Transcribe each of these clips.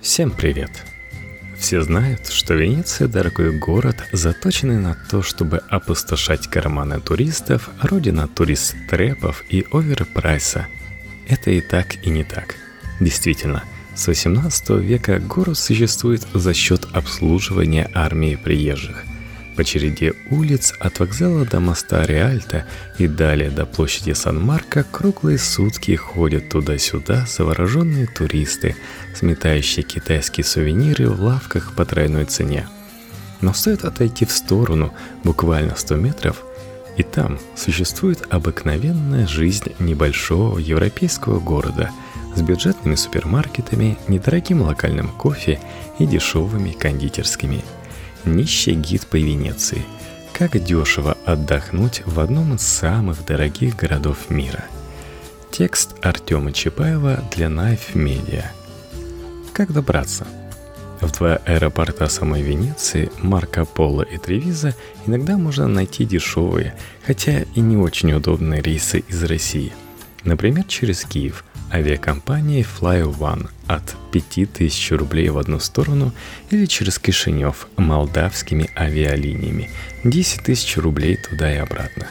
Всем привет! Все знают, что Венеция – дорогой город, заточенный на то, чтобы опустошать карманы туристов, родина турист-трепов и оверпрайса. Это и так, и не так. Действительно, с 18 века город существует за счет обслуживания армии приезжих – по череде улиц от вокзала до моста Реальта и далее до площади Сан-Марко круглые сутки ходят туда-сюда завороженные туристы, сметающие китайские сувениры в лавках по тройной цене. Но стоит отойти в сторону буквально 100 метров, и там существует обыкновенная жизнь небольшого европейского города с бюджетными супермаркетами, недорогим локальным кофе и дешевыми кондитерскими – Нищий гид по Венеции. Как дешево отдохнуть в одном из самых дорогих городов мира. Текст Артема Чапаева для Knife Media. Как добраться? В два аэропорта самой Венеции, Марко Поло и Тревиза, иногда можно найти дешевые, хотя и не очень удобные рейсы из России. Например, через Киев – авиакомпании Fly One от 5000 рублей в одну сторону или через Кишинев молдавскими авиалиниями 10 тысяч рублей туда и обратно.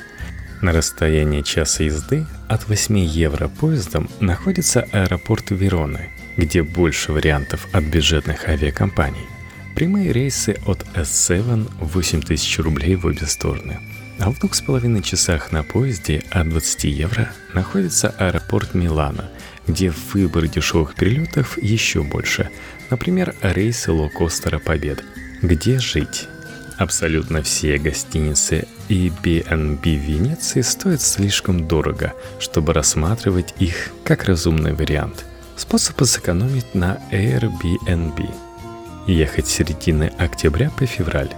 На расстоянии часа езды от 8 евро поездом находится аэропорт Вероны, где больше вариантов от бюджетных авиакомпаний. Прямые рейсы от S7 8 тысяч рублей в обе стороны – а в двух с половиной часах на поезде от 20 евро находится аэропорт Милана, где выбор дешевых перелетов еще больше. Например, рейсы лоукостера Побед. Где жить? Абсолютно все гостиницы и B&B Венеции стоят слишком дорого, чтобы рассматривать их как разумный вариант. Способ сэкономить на Airbnb. Ехать с середины октября по февраль.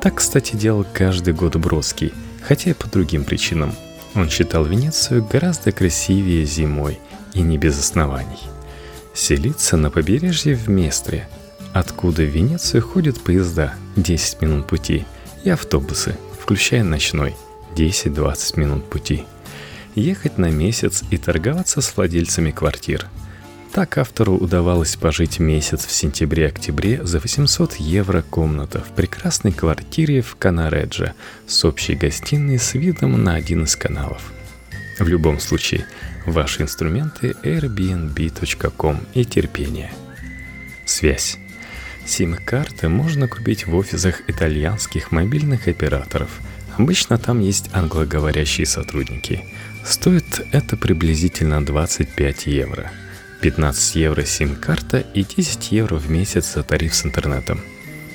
Так, кстати, делал каждый год Бродский, хотя и по другим причинам. Он считал Венецию гораздо красивее зимой, и не без оснований. Селиться на побережье в Местре, откуда в Венецию ходят поезда 10 минут пути, и автобусы, включая ночной, 10-20 минут пути. Ехать на месяц и торговаться с владельцами квартир – так автору удавалось пожить месяц в сентябре-октябре за 800 евро комната в прекрасной квартире в Канаредже с общей гостиной с видом на один из каналов. В любом случае, ваши инструменты airbnb.com и терпение. Связь. Сим-карты можно купить в офисах итальянских мобильных операторов. Обычно там есть англоговорящие сотрудники. Стоит это приблизительно 25 евро – 15 евро сим-карта и 10 евро в месяц за тариф с интернетом.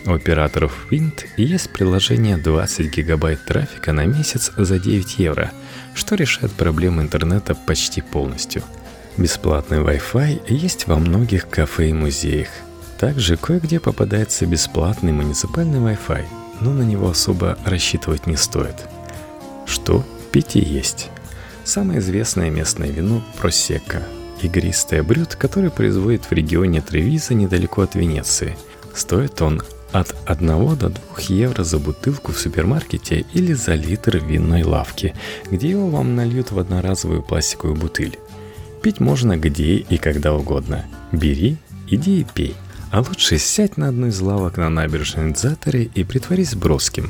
У операторов Wind есть приложение 20 гигабайт трафика на месяц за 9 евро, что решает проблему интернета почти полностью. Бесплатный Wi-Fi есть во многих кафе и музеях. Также кое-где попадается бесплатный муниципальный Wi-Fi, но на него особо рассчитывать не стоит. Что пить и есть. Самое известное местное вино – Просека – игристое брют, который производит в регионе Тревиза недалеко от Венеции. Стоит он от 1 до 2 евро за бутылку в супермаркете или за литр в винной лавке, где его вам нальют в одноразовую пластиковую бутыль. Пить можно где и когда угодно. Бери, иди и пей. А лучше сядь на одну из лавок на набережной Дзатере и притворись броским.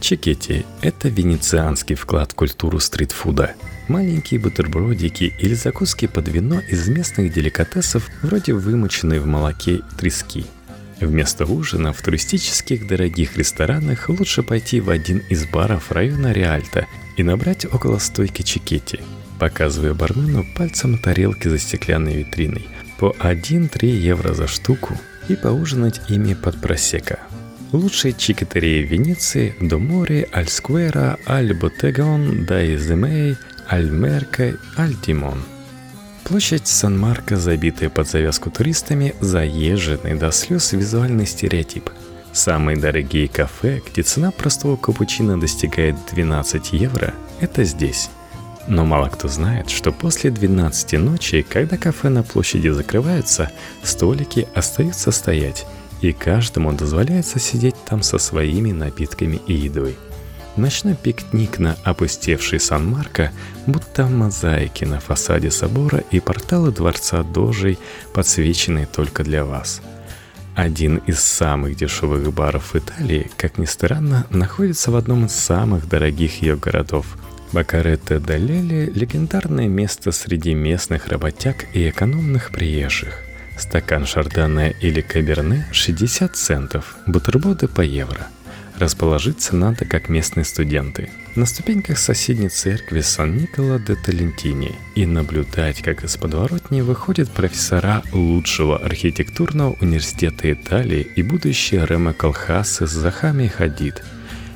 Чекети – это венецианский вклад в культуру стритфуда – Маленькие бутербродики или закуски под вино из местных деликатесов вроде вымоченной в молоке трески. Вместо ужина в туристических дорогих ресторанах лучше пойти в один из баров района Реальта и набрать около стойки чекети, показывая бармену пальцем тарелки за стеклянной витриной по 1-3 евро за штуку и поужинать ими под просека. Лучшие чикатерии в Венеции – до моря, Альсквера, Аль-Ботегон, Дайземей – Альмерка, Альтимон. Площадь Сан-Марко, забитая под завязку туристами, заезженный до слез визуальный стереотип. Самые дорогие кафе, где цена простого капучино достигает 12 евро, это здесь. Но мало кто знает, что после 12 ночи, когда кафе на площади закрываются, столики остаются стоять, и каждому дозволяется сидеть там со своими напитками и едой – Ночной пикник на опустевшей Сан-Марко, будто мозаики на фасаде собора и порталы дворца Дожей, подсвеченные только для вас. Один из самых дешевых баров Италии, как ни странно, находится в одном из самых дорогих ее городов. Бакаретто Далели – легендарное место среди местных работяг и экономных приезжих. Стакан шардоне или каберне – 60 центов, бутерброды по евро – Расположиться надо, как местные студенты, на ступеньках соседней церкви Сан-Никола де Талентини. И наблюдать, как из подворотни выходят профессора лучшего архитектурного университета Италии и будущие Рема Колхасы с Захами Хадид.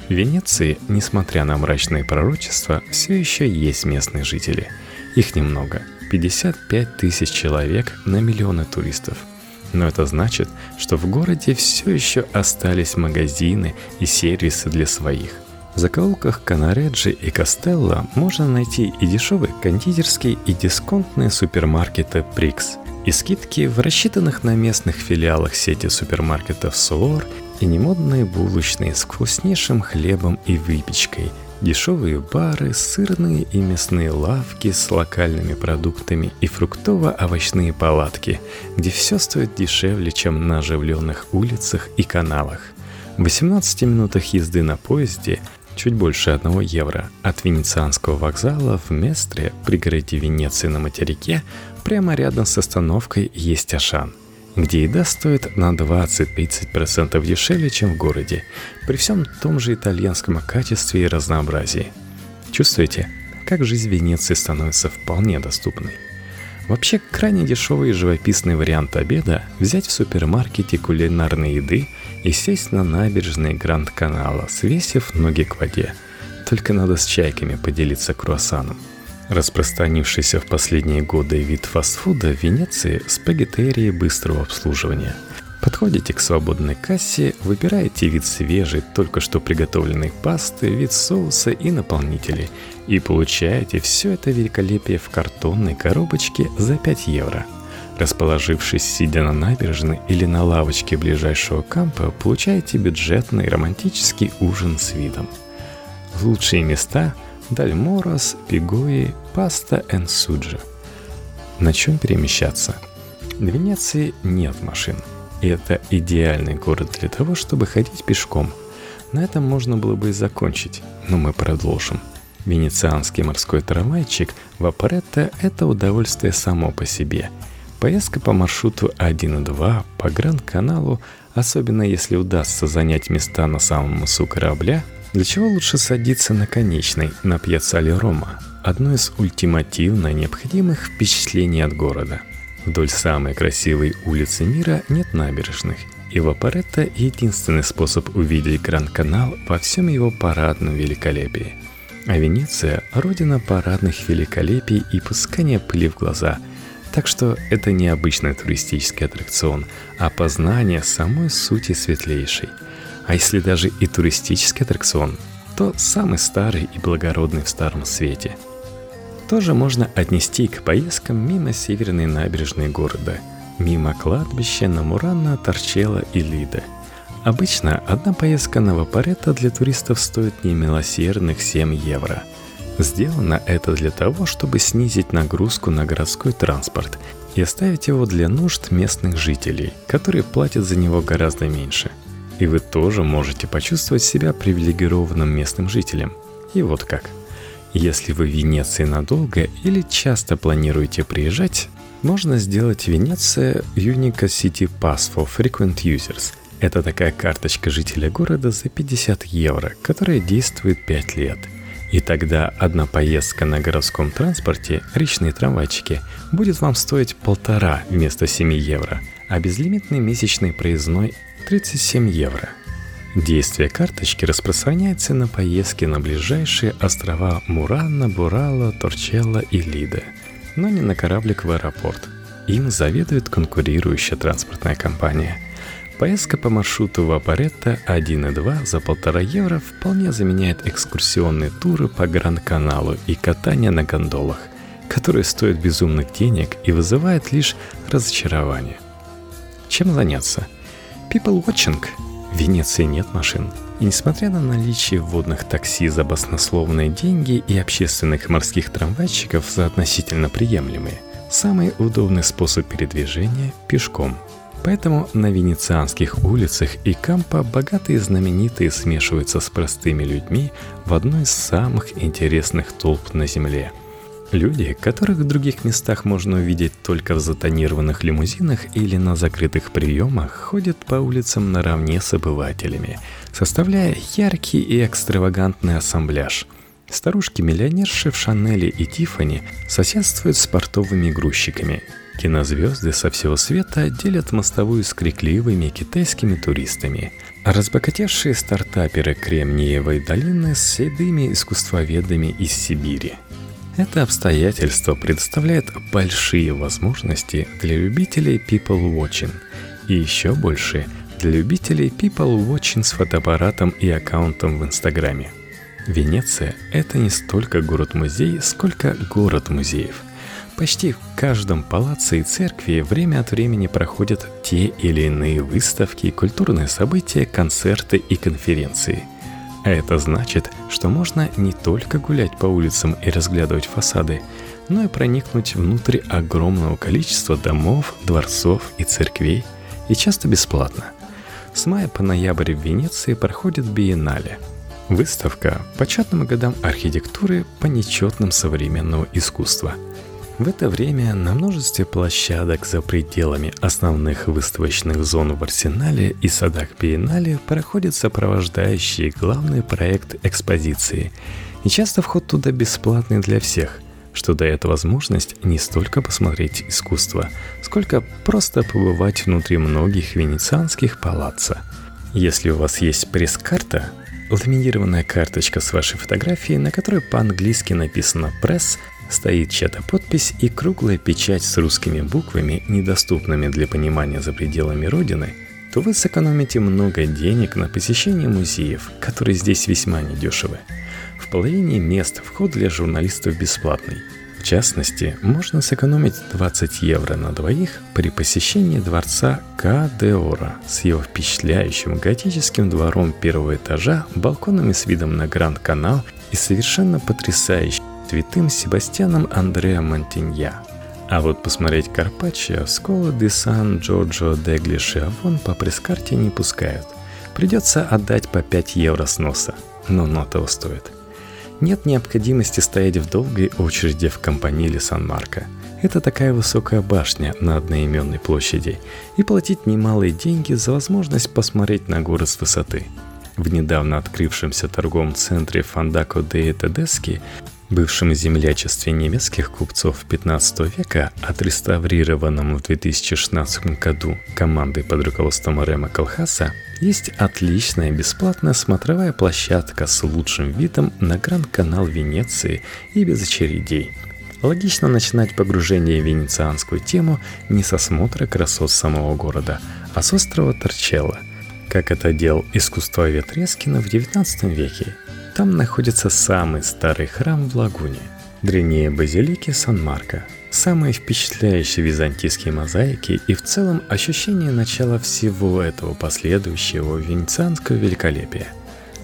В Венеции, несмотря на мрачные пророчества, все еще есть местные жители. Их немного – 55 тысяч человек на миллионы туристов – но это значит, что в городе все еще остались магазины и сервисы для своих. В закоулках Канареджи и Костелло можно найти и дешевые кондитерские, и дисконтные супермаркеты Прикс, и скидки в рассчитанных на местных филиалах сети супермаркетов Суор, и немодные булочные с вкуснейшим хлебом и выпечкой – Дешевые бары, сырные и мясные лавки с локальными продуктами и фруктово-овощные палатки, где все стоит дешевле, чем на оживленных улицах и каналах. В 18 минутах езды на поезде чуть больше 1 евро от Венецианского вокзала в Местре, пригороде Венеции на материке, прямо рядом с остановкой есть Ашан – где еда стоит на 20-30% дешевле, чем в городе, при всем том же итальянском качестве и разнообразии. Чувствуете, как жизнь Венеции становится вполне доступной? Вообще, крайне дешевый и живописный вариант обеда – взять в супермаркете кулинарной еды и сесть на набережной Гранд-канала, свесив ноги к воде. Только надо с чайками поделиться круассаном – Распространившийся в последние годы вид фастфуда в Венеции – спагеттерии быстрого обслуживания. Подходите к свободной кассе, выбираете вид свежей, только что приготовленной пасты, вид соуса и наполнителей, и получаете все это великолепие в картонной коробочке за 5 евро. Расположившись, сидя на набережной или на лавочке ближайшего кампа, получаете бюджетный романтический ужин с видом. Лучшие места – Дальморос, Пигои, Паста и Суджи. На чем перемещаться? В Венеции нет машин. И это идеальный город для того, чтобы ходить пешком. На этом можно было бы и закончить, но мы продолжим. Венецианский морской трамвайчик в Апаретто – это удовольствие само по себе. Поездка по маршруту 1 и 2 по Гранд-каналу, особенно если удастся занять места на самом носу корабля – для чего лучше садиться на конечной, на пьяцале Рома, одно из ультимативно необходимых впечатлений от города. Вдоль самой красивой улицы мира нет набережных, и в Апаретто единственный способ увидеть Гранд-канал во всем его парадном великолепии. А Венеция – родина парадных великолепий и пускания пыли в глаза – так что это не обычный туристический аттракцион, а познание самой сути светлейшей – а если даже и туристический аттракцион, то самый старый и благородный в Старом Свете. Тоже можно отнести к поездкам мимо северной набережной города, мимо кладбища на Мурана, Торчела и Лида. Обычно одна поездка на Вапоретто для туристов стоит немилосердных 7 евро. Сделано это для того, чтобы снизить нагрузку на городской транспорт и оставить его для нужд местных жителей, которые платят за него гораздо меньше – и вы тоже можете почувствовать себя привилегированным местным жителем. И вот как. Если вы в Венеции надолго или часто планируете приезжать, можно сделать Венеция Unica City Pass for Frequent Users. Это такая карточка жителя города за 50 евро, которая действует 5 лет. И тогда одна поездка на городском транспорте, речные трамвайчики, будет вам стоить полтора вместо 7 евро, а безлимитный месячный проездной 37 евро. Действие карточки распространяется на поездки на ближайшие острова Мурана, Бурала, Торчелла и Лида, но не на кораблик в аэропорт. Им заведует конкурирующая транспортная компания. Поездка по маршруту в Апаретто 1 и 2 за полтора евро вполне заменяет экскурсионные туры по Гранд-каналу и катание на гондолах, которые стоят безумных денег и вызывают лишь разочарование. Чем заняться – People watching. В Венеции нет машин. И несмотря на наличие водных такси за баснословные деньги и общественных морских трамвайчиков за относительно приемлемые, самый удобный способ передвижения – пешком. Поэтому на венецианских улицах и Кампо богатые и знаменитые смешиваются с простыми людьми в одной из самых интересных толп на Земле – Люди, которых в других местах можно увидеть только в затонированных лимузинах или на закрытых приемах, ходят по улицам наравне с обывателями, составляя яркий и экстравагантный ассамбляж. Старушки-миллионерши в Шанеле и Тифани соседствуют с портовыми грузчиками. Кинозвезды со всего света делят мостовую с крикливыми китайскими туристами – а разбогатевшие стартаперы Кремниевой долины с седыми искусствоведами из Сибири – это обстоятельство предоставляет большие возможности для любителей people watching и еще больше для любителей people watching с фотоаппаратом и аккаунтом в Инстаграме. Венеция – это не столько город-музей, сколько город музеев. Почти в каждом палаце и церкви время от времени проходят те или иные выставки, культурные события, концерты и конференции – а это значит, что можно не только гулять по улицам и разглядывать фасады, но и проникнуть внутрь огромного количества домов, дворцов и церквей, и часто бесплатно. С мая по ноябрь в Венеции проходит биеннале – выставка по четным годам архитектуры по нечетным современного искусства – в это время на множестве площадок за пределами основных выставочных зон в Арсенале и садах Биеннале проходит сопровождающий главный проект экспозиции. И часто вход туда бесплатный для всех, что дает возможность не столько посмотреть искусство, сколько просто побывать внутри многих венецианских палаццо. Если у вас есть пресс-карта, ламинированная карточка с вашей фотографией, на которой по-английски написано «пресс», стоит чья-то подпись и круглая печать с русскими буквами, недоступными для понимания за пределами Родины, то вы сэкономите много денег на посещение музеев, которые здесь весьма недешевы. В половине мест вход для журналистов бесплатный. В частности, можно сэкономить 20 евро на двоих при посещении дворца Кадеора с его впечатляющим готическим двором первого этажа, балконами с видом на Гранд-канал и совершенно потрясающим святым Себастьяном Андреа Монтинья. А вот посмотреть Карпаччо Скола де Сан Джорджо Дегли Шиавон по пресс-карте не пускают. Придется отдать по 5 евро с носа, но но того стоит. Нет необходимости стоять в долгой очереди в компании Сан-Марко. Это такая высокая башня на одноименной площади и платить немалые деньги за возможность посмотреть на город с высоты. В недавно открывшемся торговом центре Фандако де Тедески бывшем землячестве немецких купцов 15 века, отреставрированном в 2016 году командой под руководством Рема Колхаса, есть отличная бесплатная смотровая площадка с лучшим видом на Гранд-канал Венеции и без очередей. Логично начинать погружение в венецианскую тему не с осмотра красот самого города, а с острова Торчелло, как это делал искусствовед Резкина в 19 веке там находится самый старый храм в лагуне, древнее базилики Сан-Марко, самые впечатляющие византийские мозаики и в целом ощущение начала всего этого последующего венецианского великолепия.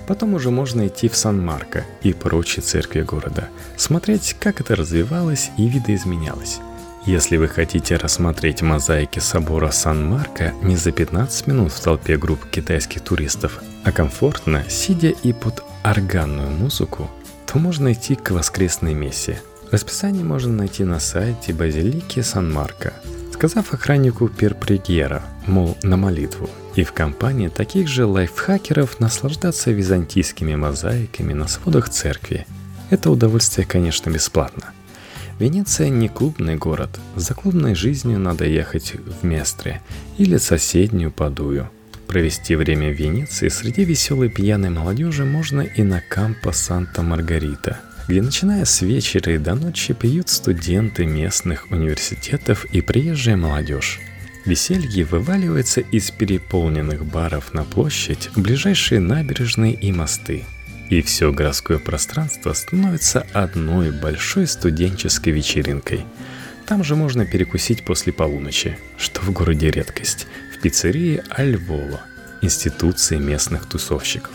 Потом уже можно идти в Сан-Марко и прочие церкви города, смотреть, как это развивалось и видоизменялось. Если вы хотите рассмотреть мозаики собора Сан-Марко не за 15 минут в толпе групп китайских туристов, а комфортно, сидя и под органную музыку, то можно идти к воскресной мессе. Расписание можно найти на сайте Базилики Сан-Марко, сказав охраннику Перпрегьера, мол, на молитву, и в компании таких же лайфхакеров наслаждаться византийскими мозаиками на сводах церкви. Это удовольствие, конечно, бесплатно. Венеция не клубный город. За клубной жизнью надо ехать в Местре или соседнюю Падую – Провести время в Венеции среди веселой пьяной молодежи можно и на Кампо Санта-Маргарита, где начиная с вечера и до ночи пьют студенты местных университетов и приезжая молодежь. Веселье вываливается из переполненных баров на площадь, ближайшие набережные и мосты. И все городское пространство становится одной большой студенческой вечеринкой. Там же можно перекусить после полуночи, что в городе редкость, пиццерии Альвола, институции местных тусовщиков.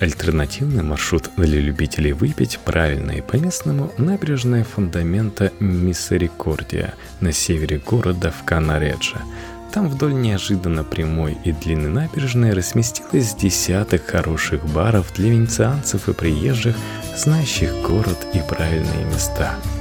Альтернативный маршрут для любителей выпить правильно и по-местному – набережная фундамента Миссерикордия на севере города в Канареджа. Там вдоль неожиданно прямой и длинной набережной разместилось десяток хороших баров для венецианцев и приезжих, знающих город и правильные места –